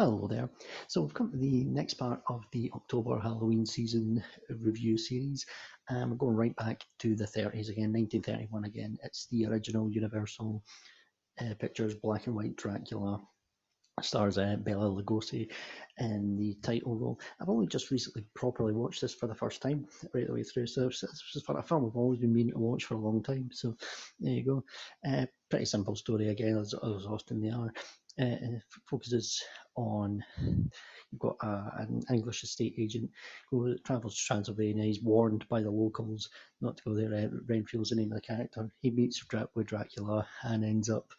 Hello there. So we've come to the next part of the October Halloween season review series. Um, we're going right back to the 30s again, 1931 again. It's the original Universal uh, Pictures black and white Dracula. Stars uh, Bela Lugosi in the title role. I've only just recently properly watched this for the first time, right the way through. So this is for a film I've always been meaning to watch for a long time. So there you go. Uh, pretty simple story again, as, as often they are uh, focuses on you've got uh, an English estate agent who travels to Transylvania. He's warned by the locals not to go there. Uh, Renfield's the name of the character. He meets with Dracula and ends up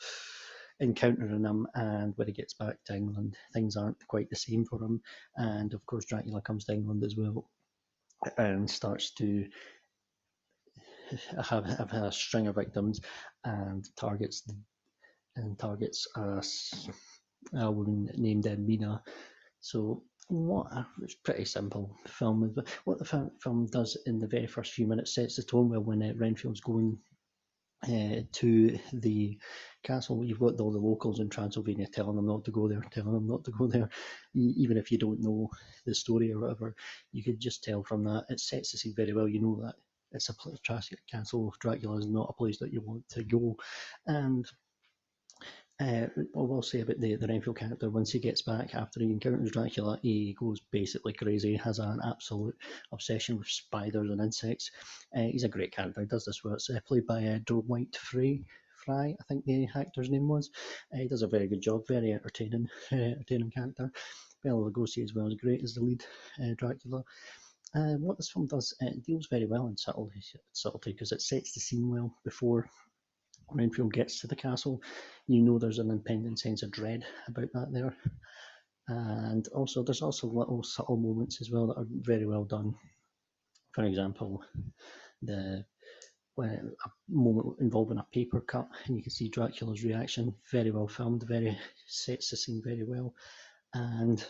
encountering him. And when he gets back to England, things aren't quite the same for him. And of course, Dracula comes to England as well and starts to have, have a string of victims and targets and targets a, a woman named Mina. So what a, it's pretty simple film. What the film does in the very first few minutes sets the tone well when uh, Renfield's going uh, to the castle. You've got all the locals in Transylvania telling them not to go there, telling them not to go there. Even if you don't know the story or whatever, you could just tell from that. It sets the scene very well. You know that it's a place, Castle Dracula is not a place that you want to go. And uh, I will say about the, the Renfield character, once he gets back after he encounters Dracula, he goes basically crazy, has an absolute obsession with spiders and insects. Uh, he's a great character, he does this well. It's uh, played by uh, Dwight Frey. Frye, I think the actor's name was. Uh, he does a very good job, very entertaining, uh, entertaining character. Bela Lugosi as well is great as the lead uh, Dracula. What this film does, it deals very well in subtlety because it sets the scene well before Renfield gets to the castle, you know there's an impending sense of dread about that there. And also, there's also little subtle moments as well that are very well done. For example, the when a moment involving a paper cut, and you can see Dracula's reaction, very well filmed, very sets the scene very well. And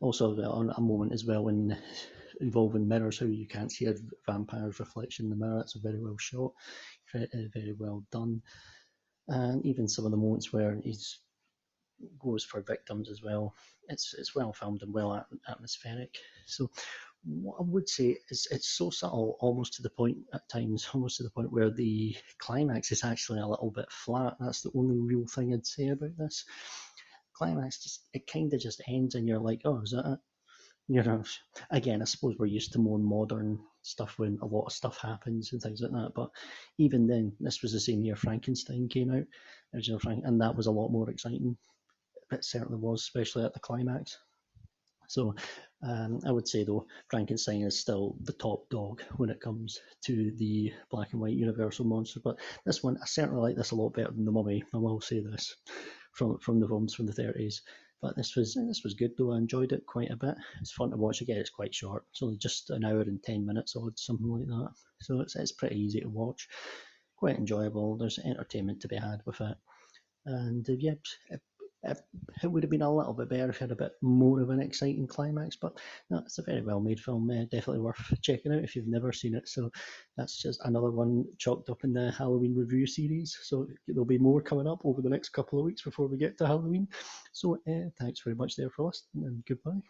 also on a moment as well when involving mirrors, how you can't see a vampire's reflection in the mirror. That's very well shot, uh, very well done, and even some of the moments where he's goes for victims as well. It's it's well filmed and well atmospheric. So what I would say is it's so subtle, almost to the point at times, almost to the point where the climax is actually a little bit flat. That's the only real thing I'd say about this. Climax just it kind of just ends, and you're like, oh, is that it? You know, again, I suppose we're used to more modern stuff when a lot of stuff happens and things like that. But even then, this was the same year Frankenstein came out, original Frank, and that was a lot more exciting. It certainly was, especially at the climax. So um, I would say though, Frankenstein is still the top dog when it comes to the black and white Universal monster. But this one, I certainly like this a lot better than the Mummy. I will say this from from the films from the 30s. But this was this was good though. I enjoyed it quite a bit. It's fun to watch again. It's quite short. It's only just an hour and ten minutes odd, something like that. So it's it's pretty easy to watch. Quite enjoyable. There's entertainment to be had with it. And uh, yeah, it, it would have been a little bit better if it had a bit more of an exciting climax, but no, it's a very well made film. Uh, definitely worth checking out if you've never seen it. So that's just another one chalked up in the Halloween review series. So there'll be more coming up over the next couple of weeks before we get to Halloween. So uh, thanks very much there for listening and goodbye.